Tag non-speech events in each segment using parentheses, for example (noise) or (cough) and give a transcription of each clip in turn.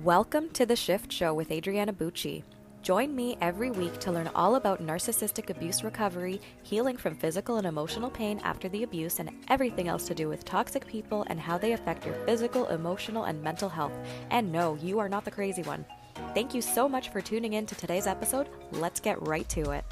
Welcome to The Shift Show with Adriana Bucci. Join me every week to learn all about narcissistic abuse recovery, healing from physical and emotional pain after the abuse, and everything else to do with toxic people and how they affect your physical, emotional, and mental health. And no, you are not the crazy one. Thank you so much for tuning in to today's episode. Let's get right to it.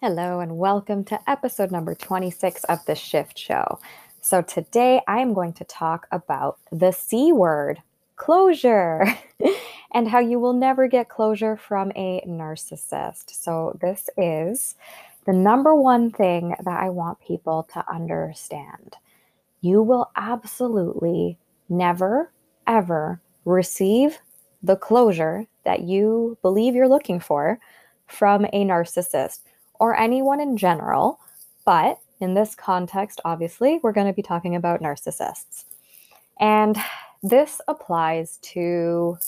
Hello, and welcome to episode number 26 of The Shift Show. So, today I am going to talk about the C word closure (laughs) and how you will never get closure from a narcissist. So, this is the number one thing that I want people to understand. You will absolutely never, ever receive the closure that you believe you're looking for from a narcissist or anyone in general, but in this context, obviously, we're going to be talking about narcissists. And this applies to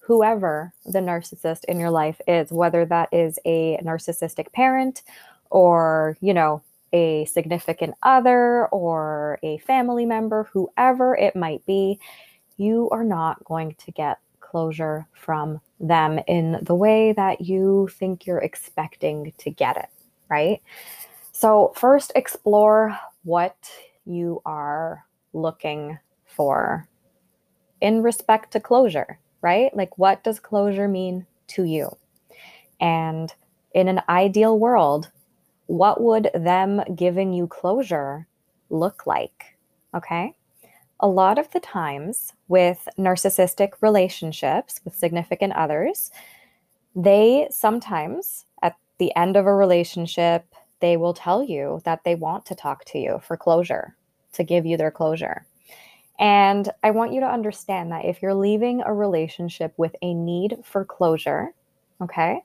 whoever the narcissist in your life is, whether that is a narcissistic parent or, you know, a significant other or a family member, whoever it might be, you are not going to get closure from them in the way that you think you're expecting to get it, right? So, first, explore what you are looking for in respect to closure, right? Like, what does closure mean to you? And in an ideal world, what would them giving you closure look like? Okay. A lot of the times with narcissistic relationships with significant others, they sometimes at the end of a relationship, they will tell you that they want to talk to you for closure, to give you their closure. And I want you to understand that if you're leaving a relationship with a need for closure, okay,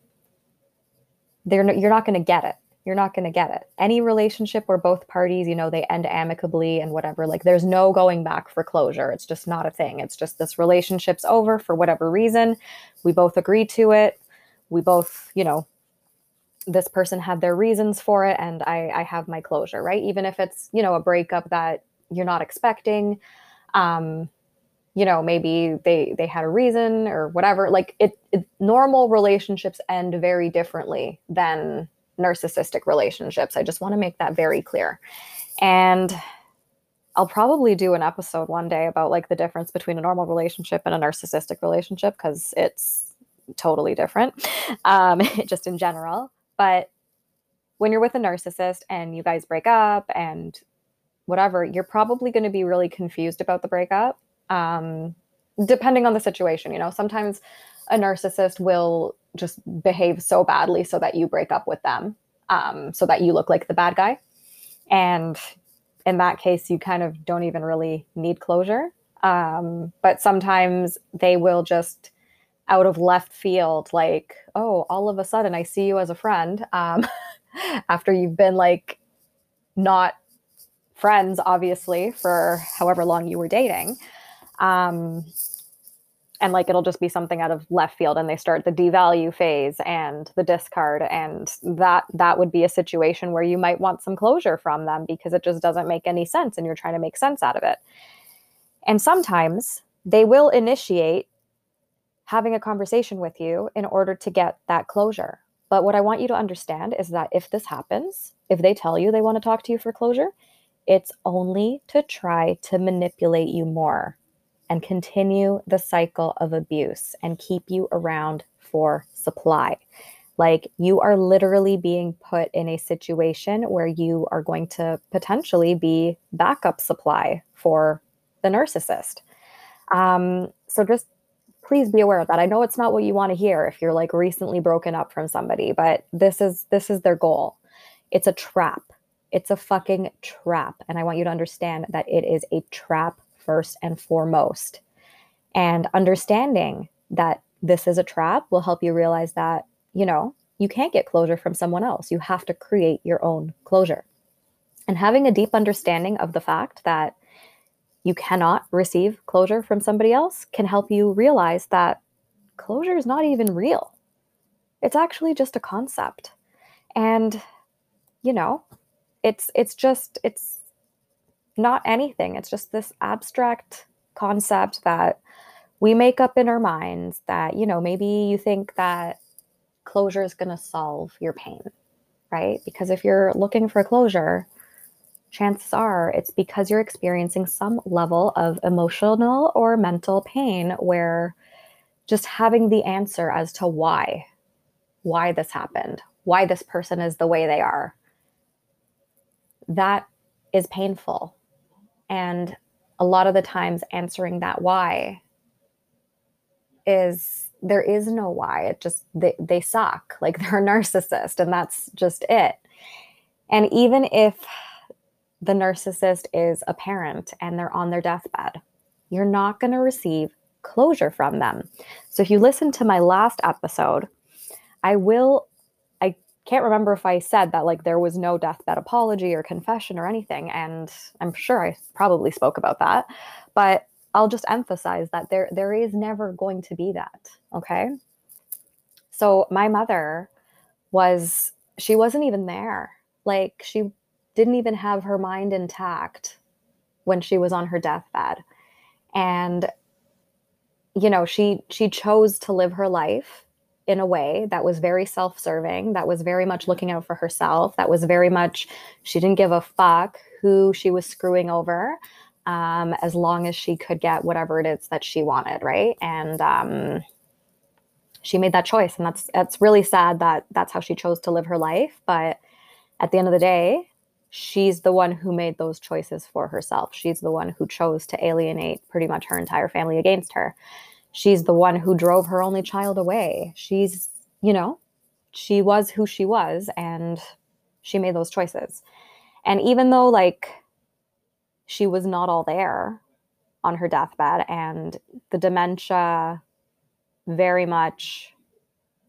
no, you're not going to get it. You're not going to get it. Any relationship where both parties, you know, they end amicably and whatever, like there's no going back for closure. It's just not a thing. It's just this relationship's over for whatever reason. We both agree to it. We both, you know, this person had their reasons for it and I, I have my closure, right? Even if it's, you know, a breakup that you're not expecting. Um, you know, maybe they they had a reason or whatever. Like it, it normal relationships end very differently than narcissistic relationships. I just want to make that very clear. And I'll probably do an episode one day about like the difference between a normal relationship and a narcissistic relationship because it's totally different, (laughs) um, just in general. But when you're with a narcissist and you guys break up and whatever, you're probably going to be really confused about the breakup, um, depending on the situation. You know, sometimes a narcissist will just behave so badly so that you break up with them, um, so that you look like the bad guy. And in that case, you kind of don't even really need closure. Um, but sometimes they will just out of left field like oh all of a sudden i see you as a friend um, (laughs) after you've been like not friends obviously for however long you were dating um, and like it'll just be something out of left field and they start the devalue phase and the discard and that that would be a situation where you might want some closure from them because it just doesn't make any sense and you're trying to make sense out of it. And sometimes they will initiate having a conversation with you in order to get that closure. But what I want you to understand is that if this happens, if they tell you they want to talk to you for closure, it's only to try to manipulate you more and continue the cycle of abuse and keep you around for supply. Like you are literally being put in a situation where you are going to potentially be backup supply for the narcissist. Um, so just please be aware of that. I know it's not what you want to hear if you're like recently broken up from somebody, but this is this is their goal. It's a trap. It's a fucking trap. And I want you to understand that it is a trap first and foremost. And understanding that this is a trap will help you realize that, you know, you can't get closure from someone else. You have to create your own closure. And having a deep understanding of the fact that you cannot receive closure from somebody else can help you realize that closure is not even real. It's actually just a concept. And you know, it's it's just it's not anything. It's just this abstract concept that we make up in our minds that, you know, maybe you think that closure is going to solve your pain, right? Because if you're looking for closure, chances are it's because you're experiencing some level of emotional or mental pain where just having the answer as to why, why this happened, why this person is the way they are, that is painful. And a lot of the times, answering that why is there is no why. It just, they, they suck. Like (laughs) they're a narcissist, and that's just it. And even if the narcissist is a parent and they're on their deathbed, you're not going to receive closure from them. So if you listen to my last episode, I will I can't remember if I said that like there was no deathbed apology or confession or anything and I'm sure I probably spoke about that, but I'll just emphasize that there there is never going to be that, okay? So my mother was she wasn't even there. Like she didn't even have her mind intact when she was on her deathbed. And you know, she she chose to live her life in a way that was very self-serving, that was very much looking out for herself, that was very much she didn't give a fuck who she was screwing over. Um, as long as she could get whatever it is that she wanted, right? And um, she made that choice, and that's that's really sad that that's how she chose to live her life. But at the end of the day, she's the one who made those choices for herself. She's the one who chose to alienate pretty much her entire family against her. She's the one who drove her only child away. She's, you know, she was who she was and she made those choices. And even though, like, she was not all there on her deathbed and the dementia very much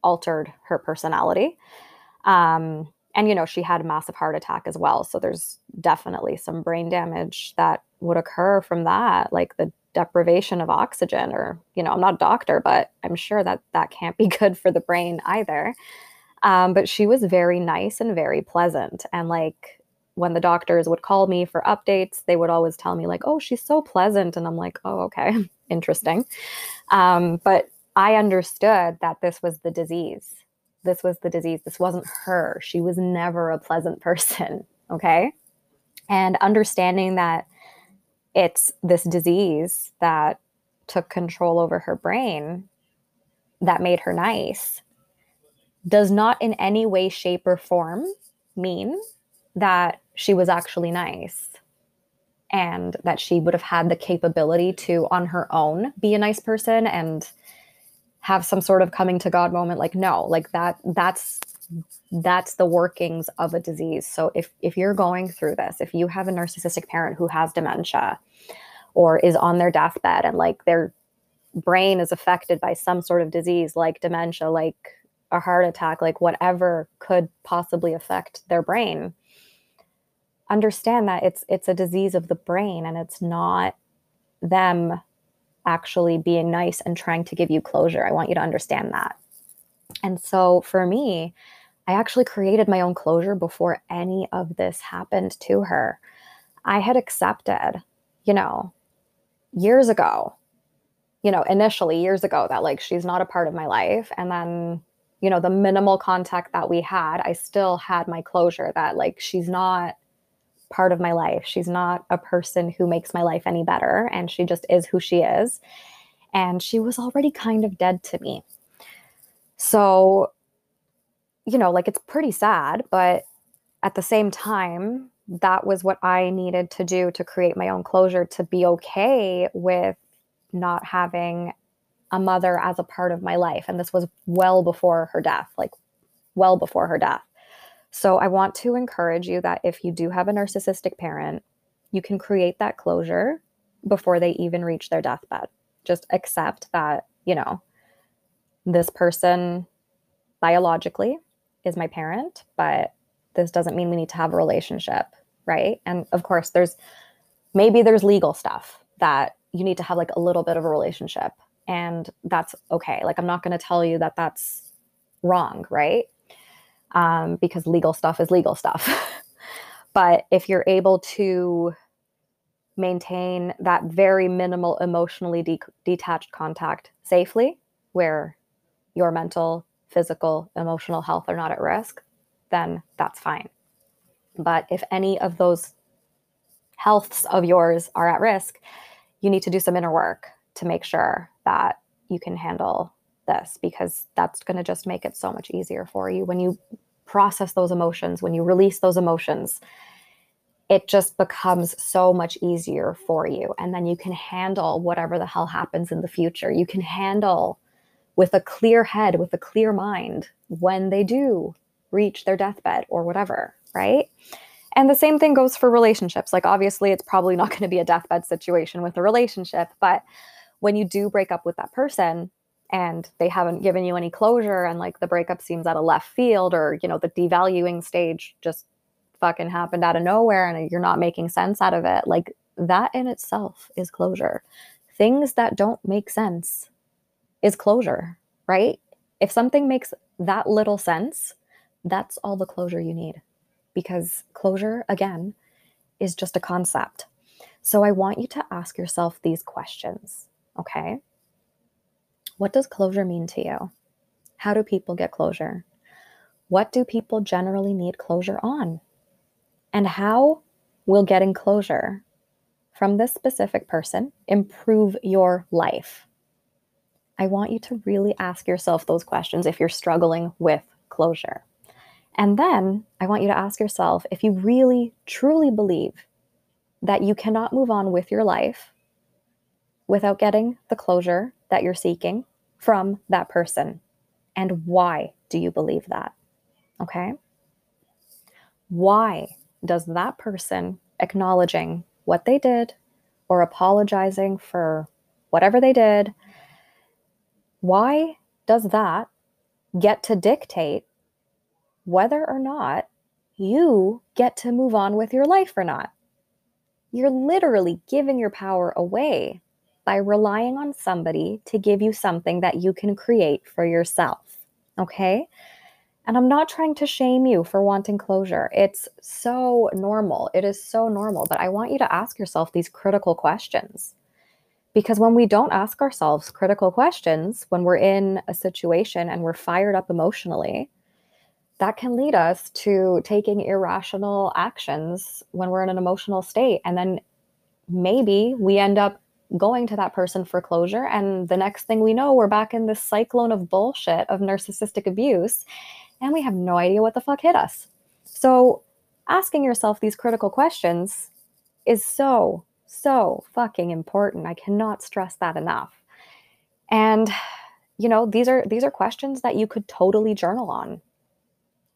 altered her personality. Um, and you know she had a massive heart attack as well. So there's definitely some brain damage that would occur from that like the deprivation of oxygen or you know i'm not a doctor but i'm sure that that can't be (laughs) good for the brain either. Um, but she was very nice and very pleasant. And like when the doctors would call me for updates they would always tell me like oh she's so pleasant. And i'm like oh okay. (laughs) Interesting. Um, but i understood that this was the disease this was the disease. This wasn't her. She was never a pleasant (laughs) person. Okay. And understanding that it's this disease that took control over her brain that made her nice does not in any way, shape, or form mean that she was actually nice and that she would have had the capability to, on her own, be a nice person and have some sort of coming to god moment like no like that that's that's the workings of a disease. So if if you're going through this if you have a narcissistic parent who has dementia or is on their deathbed and like their brain is affected by some sort of disease like dementia like a heart attack like whatever could possibly affect their brain understand that it's it's a disease of the brain and it's not them actually being nice and trying to give you closure. I want you to understand that. And so for me, I actually created my own closure before any of this happened to her. I had accepted, you know, years ago, you know, initially years ago that like she's not a part of my life. And then, you know, the minimal contact that we had, I still had my closure that like she's not part of my life. She's not a person who makes my life any better, and she just is who she is. And she was already kind of dead to me. So, you know, like it's pretty sad, but at the same time, that was what I needed to do to create my own closure to be okay with not having a mother as a part of my life. And this was well before her death, like well before her death. So I want to encourage you that if you do have a narcissistic parent, you can create that closure before they even reach their deathbed. Just accept that, you know, this person biologically is my parent, but this doesn't mean we need to have a relationship, right? And of course, there's maybe there's legal stuff that you need to have like a little bit of a relationship, and that's okay. Like, I'm not going to tell you that that's wrong, right? Um, because legal stuff is legal stuff. (laughs) but if you're able to maintain that very minimal emotionally de- detached contact safely, where your mental, physical, emotional health are not at risk, then that's fine. But if any of those healths of yours are at risk, you need to do some inner work to make sure that you can handle this because that's going to just make it so much easier for you when you process those emotions, when you release those emotions. It just becomes so much easier for you. And then you can handle whatever the hell happens in the future. You can handle with a clear head, with a clear mind when they do reach their deathbed or whatever, right? And the same thing goes for relationships. Like, obviously, it's probably not going to be a deathbed situation with a relationship, but when you do break up with that person and they haven't given you any closure and like the breakup seems out of left field or, you know, the devaluing stage just fucking happened out of nowhere and you're not making sense out of it, like that in itself is closure. Things that don't make sense is closure, right? If something makes that little sense, that's all the closure you need because closure, again, is just a concept. So I want you to ask yourself these questions, okay? What does closure mean to you? How do people get closure? What do people generally need closure on? And how will getting closure from this specific person improve your life? I want you to really ask yourself those questions if you're struggling with closure. And then I want you to ask yourself if you really, truly believe that you cannot move on with your life without getting the closure that you're seeking from that person. And why do you believe that? Okay. Why does that person acknowledging what they did or apologizing for whatever they did, why does that get to dictate whether or not you get to move on with your life or not. You're literally giving your power away by relying on somebody to give you something that you can create for yourself. Okay? And I'm not trying to shame you for wanting closure. It's so normal. It is so normal. But I want you to ask yourself these critical questions. Because when we don't ask ourselves critical questions, when we're in a situation and we're fired up emotionally, that can lead us to taking irrational actions when we're in an emotional state. And then maybe we end up going to that person for closure. And the next thing we know, we're back in this cyclone of bullshit of narcissistic abuse. And we have no idea what the fuck hit us. So, asking yourself these critical questions is so, so fucking important. I cannot stress that enough. And you know, these are these are questions that you could totally journal on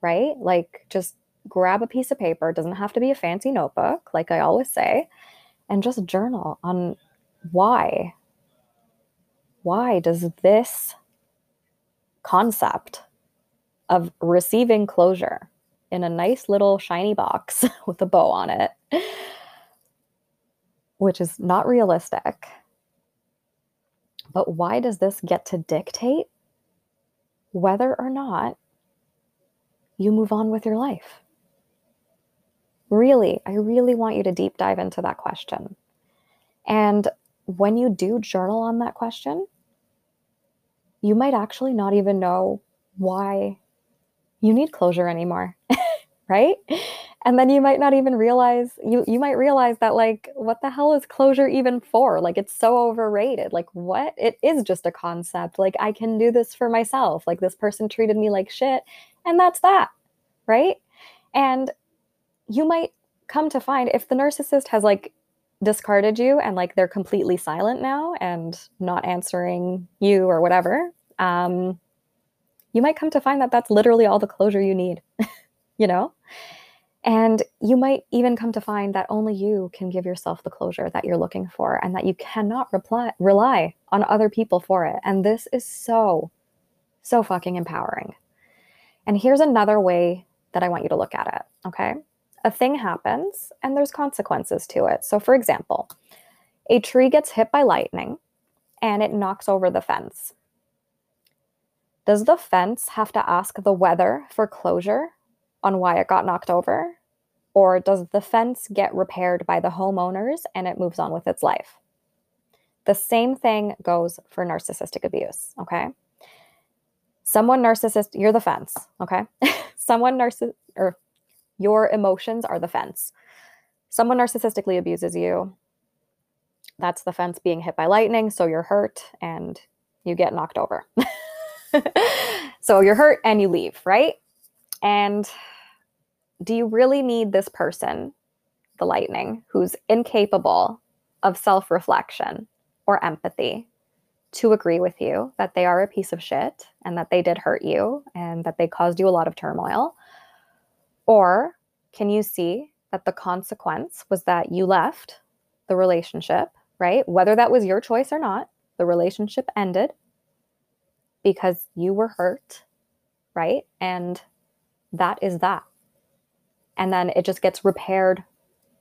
right? Like just grab a piece of paper, it doesn't have to be a fancy notebook, like I always say, and just journal on why. Why does this concept of receiving closure in a nice little shiny box (laughs) with a bow on it, which is not realistic, but why does this get to dictate whether or not you move on with your life? Really, I really want you to deep dive into that question. And when you do journal on that question, you might actually not even know why you need closure anymore, (laughs) right? And then you might not even realize you you might realize that like what the hell is closure even for? Like it's so overrated. Like what? It is just a concept. Like I can do this for myself. Like this person treated me like shit and that's that, right? And you might come to find if the narcissist has like discarded you and like they're completely silent now and not answering you or whatever, um, you might come to find that that's literally all the closure you need, (laughs) you know? And you might even come to find that only you can give yourself the closure that you're looking for and that you cannot reply, rely on other people for it. And this is so, so fucking empowering. And here's another way that I want you to look at it. Okay. A thing happens and there's consequences to it. So, for example, a tree gets hit by lightning and it knocks over the fence. Does the fence have to ask the weather for closure on why it got knocked over? Or does the fence get repaired by the homeowners and it moves on with its life? The same thing goes for narcissistic abuse, okay? Someone narcissist, you're the fence, okay? (laughs) Someone narciss or your emotions are the fence. Someone narcissistically abuses you. That's the fence being hit by lightning, so you're hurt and you get knocked over. (laughs) so you're hurt and you leave, right? And do you really need this person, the lightning, who's incapable of self reflection or empathy to agree with you that they are a piece of shit and that they did hurt you and that they caused you a lot of turmoil? Or can you see that the consequence was that you left the relationship, right? Whether that was your choice or not, the relationship ended because you were hurt, right? And that is that. And then it just gets repaired.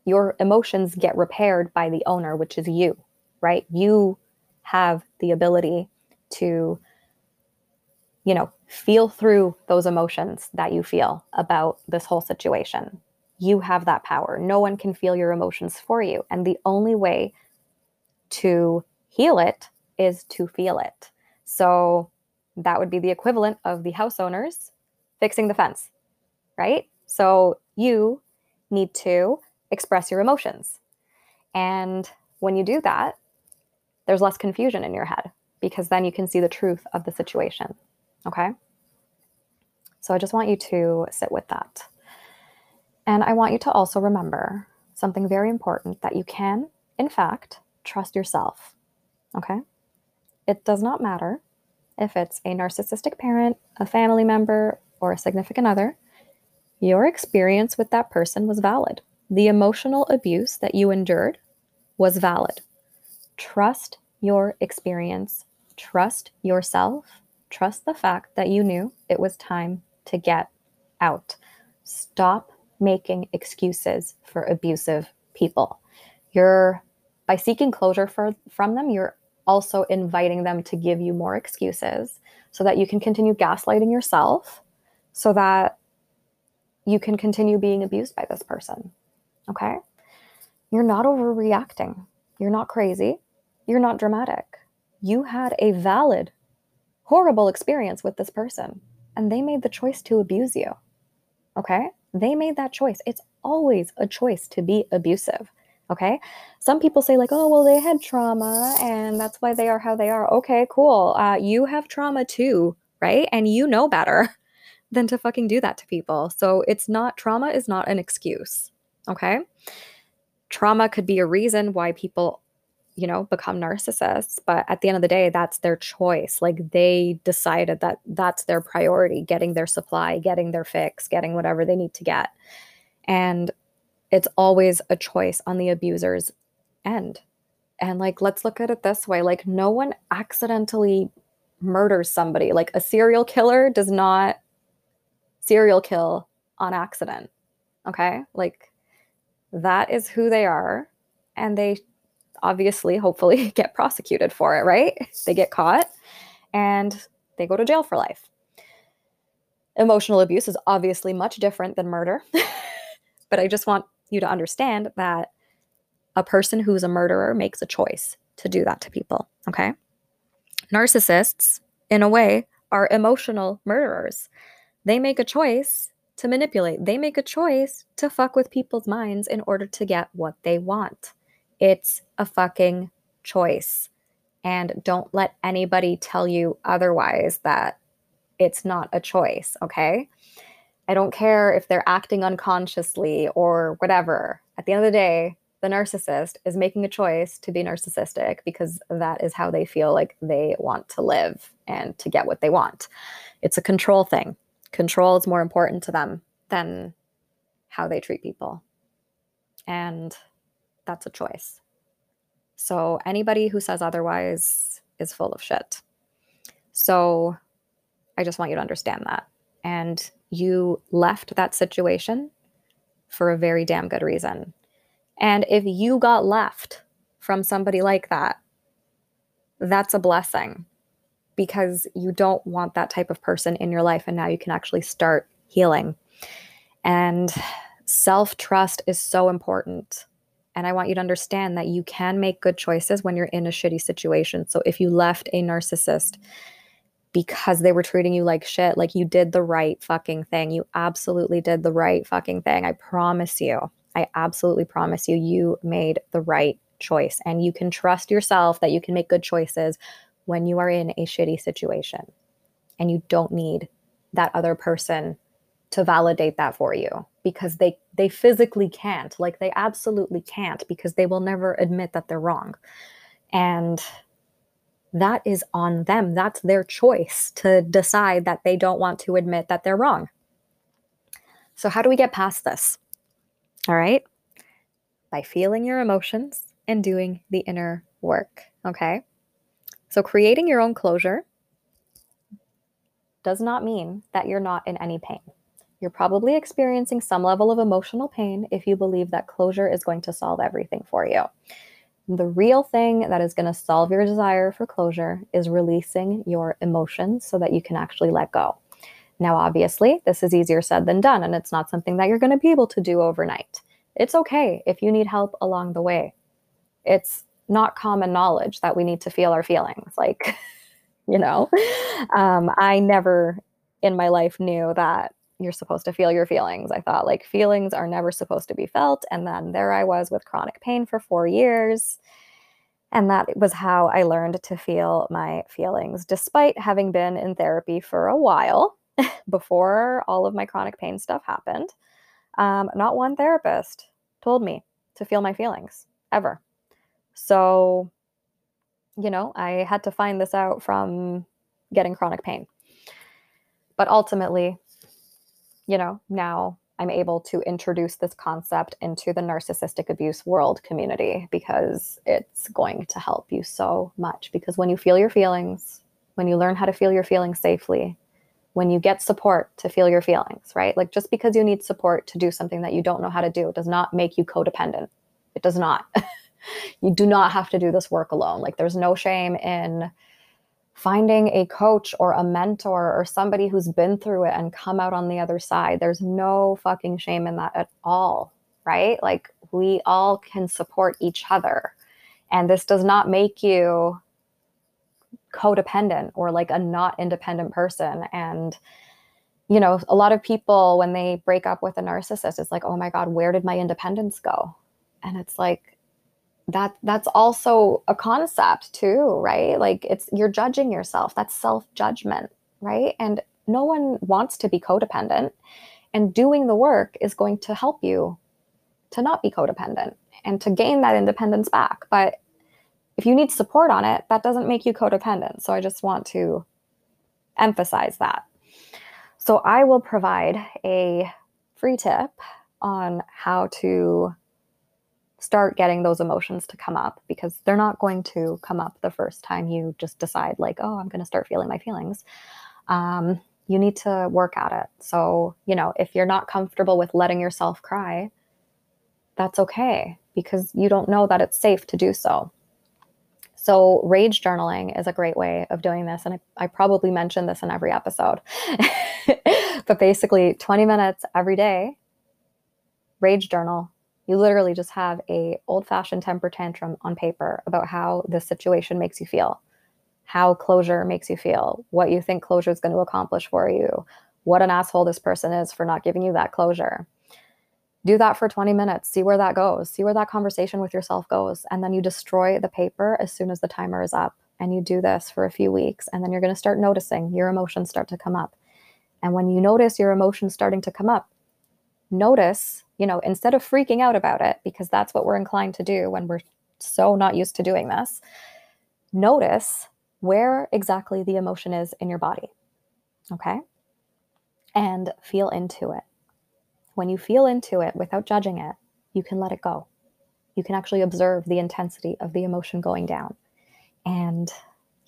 Your emotions get repaired by the owner, which is you, right? You have the ability to, you know, feel through those emotions that you feel about this whole situation. You have that power. No one can feel your emotions for you. And the only way to heal it is to feel it. So that would be the equivalent of the house owners fixing the fence, right? So you need to express your emotions. And when you do that, there's less confusion in your head because then you can see the truth of the situation. Okay? So I just want you to sit with that. And I want you to also remember something very important that you can, in fact, trust yourself. Okay? It does not matter if it's a narcissistic parent, a family member, or a significant other, your experience with that person was valid. The emotional abuse that you endured was valid. Trust your experience, trust yourself, trust the fact that you knew it was time to get out. Stop making excuses for abusive people. You're by seeking closure for, from them, you're also inviting them to give you more excuses so that you can continue gaslighting yourself so that you can continue being abused by this person. Okay? You're not overreacting. You're not crazy. You're not dramatic. You had a valid, horrible experience with this person, and they made the choice to abuse you. Okay? They made that choice. It's always a choice to be abusive. Okay. Some people say, like, oh, well, they had trauma and that's why they are how they are. Okay, cool. Uh, you have trauma too, right? And you know better (laughs) than to fucking do that to people. So it's not, trauma is not an excuse. Okay. Trauma could be a reason why people, you know, become narcissists. But at the end of the day, that's their choice. Like they decided that that's their priority getting their supply, getting their fix, getting whatever they need to get. And it's always a choice on the abuser's end. And like, let's look at it this way like, no one accidentally murders somebody. Like, a serial killer does not serial kill on accident. Okay. Like, that is who they are. And they obviously, hopefully, (laughs) get prosecuted for it, right? They get caught and they go to jail for life. Emotional abuse is obviously much different than murder. (laughs) but I just want you to understand that a person who's a murderer makes a choice to do that to people. Okay. Narcissists, in a way, are emotional murderers. They make a choice to manipulate, they make a choice to fuck with people's minds in order to get what they want. It's a fucking choice. And don't let anybody tell you otherwise that it's not a choice, okay? I don't care if they're acting unconsciously or whatever. At the end of the day, the narcissist is making a choice to be narcissistic because that is how they feel like they want to live and to get what they want. It's a control thing. Control is more important to them than how they treat people. And that's a choice. So anybody who says otherwise is full of shit. So I just want you to understand that. And you left that situation for a very damn good reason. And if you got left from somebody like that, that's a blessing because you don't want that type of person in your life. And now you can actually start healing. And Self trust is so important. And I want you to understand that you can make good choices when you're in a shitty situation. So if you left a narcissist because they were treating you like shit, like you did the right fucking thing, you absolutely did the right fucking thing. I promise you. I absolutely promise you, you made the right choice. And you can trust yourself that you can make good choices when you are in a shitty situation. And you don't need that other person to validate that for you because they they physically can't like they absolutely can't because they will never admit that they're wrong. And that is on them. That's their choice to decide that they don't want to admit that they're wrong. So how do we get past this? All right? By feeling your emotions and doing the inner work okay? So creating your own closure does not mean that you're not in any pain you're probably experiencing some level of emotional pain if you believe that closure is going to solve everything for you. The real thing that is going to solve your desire for closure is releasing your emotions so that you can actually let go. Now, obviously, this is easier said than done, and it's not something that you're going to be able to do overnight. It's okay if you need help along the way. It's not common knowledge that we need to feel our feelings. Like, (laughs) you know, um, I never in my life knew that you're supposed to feel your feelings. I thought like feelings are never supposed to be felt. And then there I was with chronic pain for four years. And that was how I learned to feel my feelings, despite having been in therapy for a while (laughs) before all of my chronic pain stuff happened. Um, not one therapist told me to feel my feelings ever. So, you know, I had to find this out from getting chronic pain. But ultimately, you know, now I'm able to introduce this concept into the narcissistic abuse world community because it's going to help you so much. Because when you feel your feelings, when you learn how to feel your feelings safely, when you get support to feel your feelings, right? Like just because you need support to do something that you don't know how to do does not make you codependent. It does not. (laughs) you do not have to do this work alone. Like there's no shame in finding a coach or a mentor or somebody who's been through it and come out on the other side. There's no fucking shame in that at all, right? Like we all can support each other. And this does not make you codependent or like a not independent person. And, you know, a lot of people, when they break up with a narcissist, it's like, oh my God, where did my independence go? And it's like, that that's also a concept too right? Like it's you're judging yourself. That's self-judgment right? And no one wants to be codependent. And doing the work is going to help you to not be codependent and to gain that independence back. But if you need support on it that doesn't make you codependent. So i just want to emphasize that. So i will provide a free tip on how to start getting those emotions to come up because they're not going to come up the first time you just decide like oh i'm going to start feeling my feelings. Um, you need to work at it. So you know if you're not comfortable with letting yourself cry that's okay because you don't know that it's safe to do so. So rage journaling is a great way of doing this and i, I probably mentioned this in every episode. (laughs) But basically 20 minutes every day rage journal you literally just have a old-fashioned temper tantrum on paper about how this situation makes you feel, how closure makes you feel, what you think closure is going to accomplish for you, what an asshole this person is for not giving you that closure. Do that for 20 minutes, see where that goes, see where that conversation with yourself goes, and then you destroy the paper as soon as the timer is up. And you do this for a few weeks, and then you're going to start noticing your emotions start to come up. And when you notice your emotions starting to come up, notice you know, instead of freaking out about it, because that's what we're inclined to do when we're so not used to doing this, notice where exactly the emotion is in your body. Okay. And feel into it. When you feel into it without judging it, you can let it go. You can actually observe the intensity of the emotion going down. And,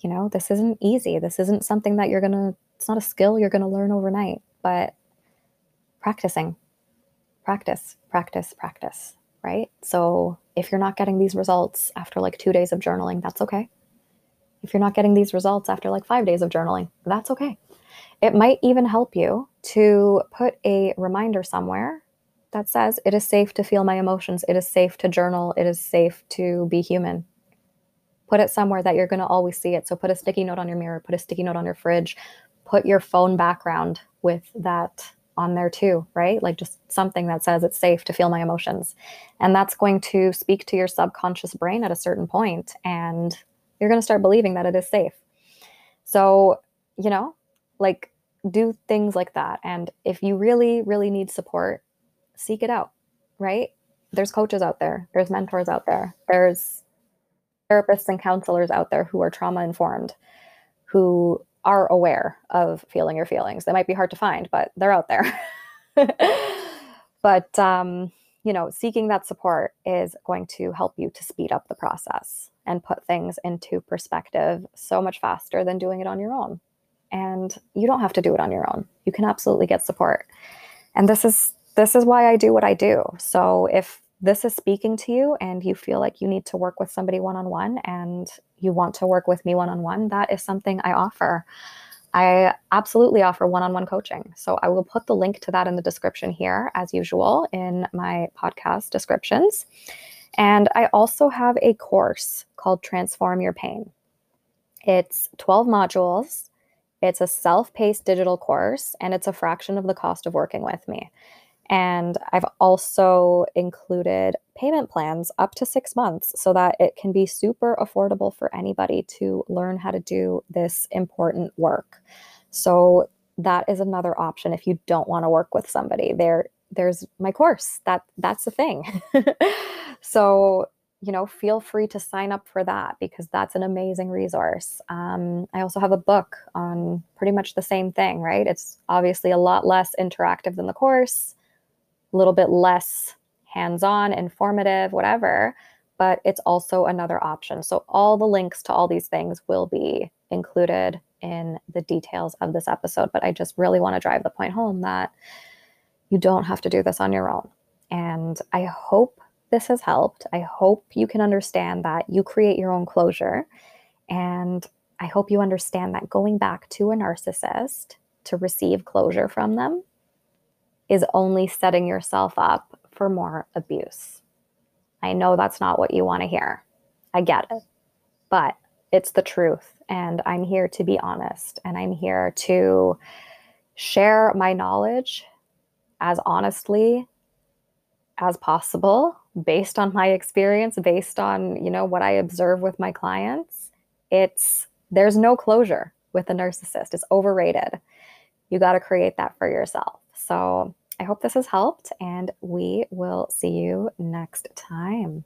you know, this isn't easy. This isn't something that you're going to, it's not a skill you're going to learn overnight, but practicing practice, practice, practice, right? So if you're not getting these results after like two days of journaling, that's okay. If you're not getting these results after like five days of journaling, that's okay. It might even help you to put a reminder somewhere that says it is safe to feel my emotions, it is safe to journal, it is safe to be human. Put it somewhere that you're going to always see it. So put a sticky note on your mirror, put a sticky note on your fridge, put your phone background with that on there too, right? Like just something that says it's safe to feel my emotions. And that's going to speak to your subconscious brain at a certain point and you're going to start believing that it is safe. So, you know, like do things like that. And if you really, really need support, seek it out, right? There's coaches out there, there's mentors out there, there's therapists and counselors out there who are trauma informed, who are aware of feeling your feelings. They might be hard to find, but they're out there. (laughs) but, um, you know, seeking that support is going to help you to speed up the process and put things into perspective so much faster than doing it on your own. And you don't have to do it on your own. You can absolutely get support. And this is this is why I do what I do. So if this is speaking to you and you feel like you need to work with somebody one on one and you want to work with me one on one, that is something I offer. I absolutely offer one on one coaching. So I will put the link to that in the description here, as usual, in my podcast descriptions. And I also have a course called Transform Your Pain. It's 12 modules, it's a self paced digital course, and it's a fraction of the cost of working with me. And I've also included payment plans up to six months so that it can be super affordable for anybody to learn how to do this important work. So that is another option if you don't want to work with somebody. There there's my course. That that's the thing. (laughs) so you know, feel free to sign up for that because that's an amazing resource. Um, I also have a book on pretty much the same thing, right? It's obviously a lot less interactive than the course a little bit less hands on, informative, whatever, but it's also another option. So, all the links to all these things will be included in the details of this episode. But I just really want to drive the point home that you don't have to do this on your own. And I hope this has helped. I hope you can understand that you create your own closure. And I hope you understand that going back to a narcissist to receive closure from them is only setting yourself up for more abuse. I know that's not what you want to hear. I get it. But it's the truth. And I'm here to be honest. And I'm here to share my knowledge as honestly as possible based on my experience, based on, you know, what I observe with my clients. It's there's no closure with a narcissist. It's overrated. You got to create that for yourself. So I hope this has helped, and we will see you next time.